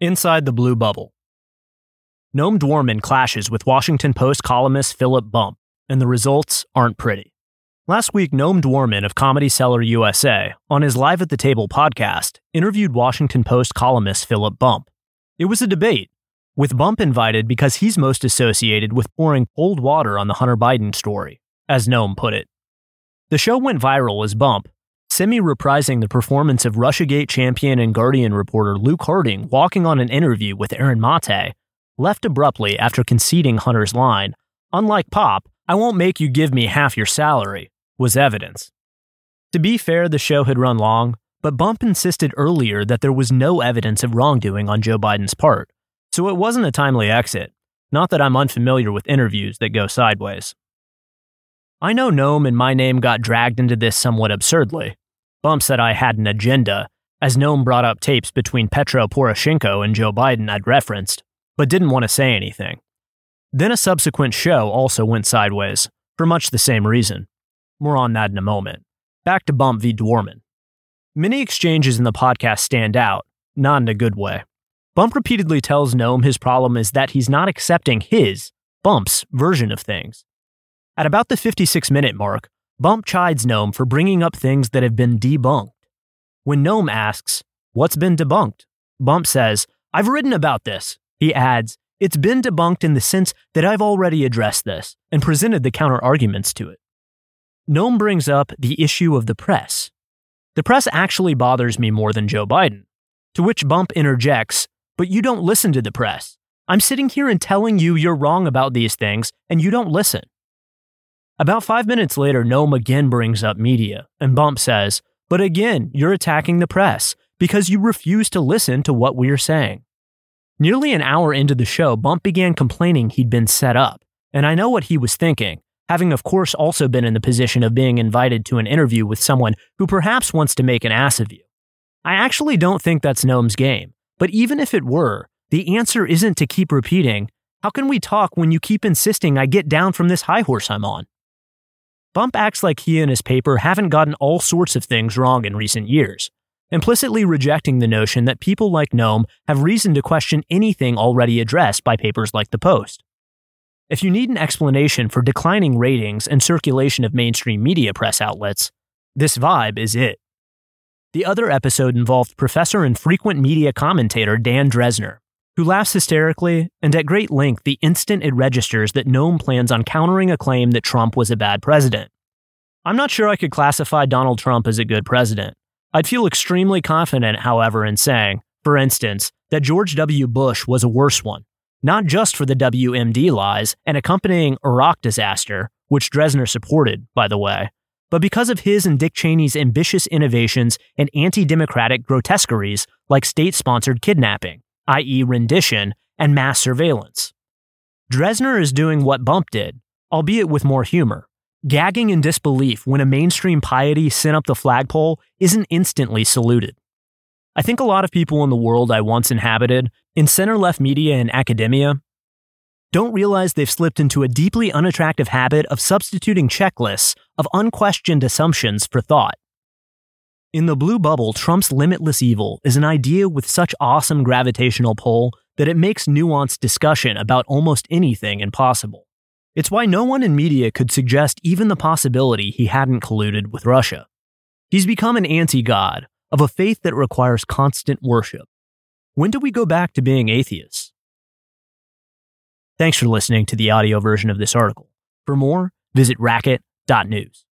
Inside the Blue Bubble. Noam Dworman clashes with Washington Post columnist Philip Bump, and the results aren't pretty. Last week, Noam Dworman of Comedy Cellar USA, on his Live at the Table podcast, interviewed Washington Post columnist Philip Bump. It was a debate, with Bump invited because he's most associated with pouring cold water on the Hunter Biden story, as Noam put it. The show went viral as Bump, semi reprising the performance of Russiagate champion and Guardian reporter Luke Harding walking on an interview with Aaron Mate, left abruptly after conceding Hunter's line, Unlike Pop, I won't make you give me half your salary, was evidence. To be fair, the show had run long, but Bump insisted earlier that there was no evidence of wrongdoing on Joe Biden's part, so it wasn't a timely exit. Not that I'm unfamiliar with interviews that go sideways. I know Noam and my name got dragged into this somewhat absurdly, Bump said I had an agenda, as Noam brought up tapes between Petro Poroshenko and Joe Biden I'd referenced, but didn't want to say anything. Then a subsequent show also went sideways, for much the same reason. More on that in a moment. Back to Bump v. Dworman. Many exchanges in the podcast stand out, not in a good way. Bump repeatedly tells Noam his problem is that he's not accepting his, Bump's, version of things. At about the 56 minute mark, Bump chides Noam for bringing up things that have been debunked. When Noam asks, What's been debunked? Bump says, I've written about this. He adds, It's been debunked in the sense that I've already addressed this and presented the counter arguments to it. Noam brings up the issue of the press. The press actually bothers me more than Joe Biden. To which Bump interjects, But you don't listen to the press. I'm sitting here and telling you you're wrong about these things, and you don't listen. About five minutes later, Noam again brings up media, and Bump says, But again, you're attacking the press because you refuse to listen to what we're saying. Nearly an hour into the show, Bump began complaining he'd been set up, and I know what he was thinking, having, of course, also been in the position of being invited to an interview with someone who perhaps wants to make an ass of you. I actually don't think that's Noam's game, but even if it were, the answer isn't to keep repeating, How can we talk when you keep insisting I get down from this high horse I'm on? Bump acts like he and his paper haven't gotten all sorts of things wrong in recent years, implicitly rejecting the notion that people like Noam have reason to question anything already addressed by papers like The Post. If you need an explanation for declining ratings and circulation of mainstream media press outlets, this vibe is it. The other episode involved professor and frequent media commentator Dan Drezner, who laughs hysterically and at great length the instant it registers that Noam plans on countering a claim that Trump was a bad president. I'm not sure I could classify Donald Trump as a good president. I'd feel extremely confident, however, in saying, for instance, that George W. Bush was a worse one, not just for the WMD lies and accompanying Iraq disaster, which Drezner supported, by the way, but because of his and Dick Cheney's ambitious innovations and anti democratic grotesqueries like state sponsored kidnapping i.e., rendition, and mass surveillance. Drezner is doing what Bump did, albeit with more humor. Gagging in disbelief when a mainstream piety sent up the flagpole isn't instantly saluted. I think a lot of people in the world I once inhabited, in center left media and academia, don't realize they've slipped into a deeply unattractive habit of substituting checklists of unquestioned assumptions for thought. In the blue bubble, Trump's limitless evil is an idea with such awesome gravitational pull that it makes nuanced discussion about almost anything impossible. It's why no one in media could suggest even the possibility he hadn't colluded with Russia. He's become an anti God of a faith that requires constant worship. When do we go back to being atheists? Thanks for listening to the audio version of this article. For more, visit racket.news.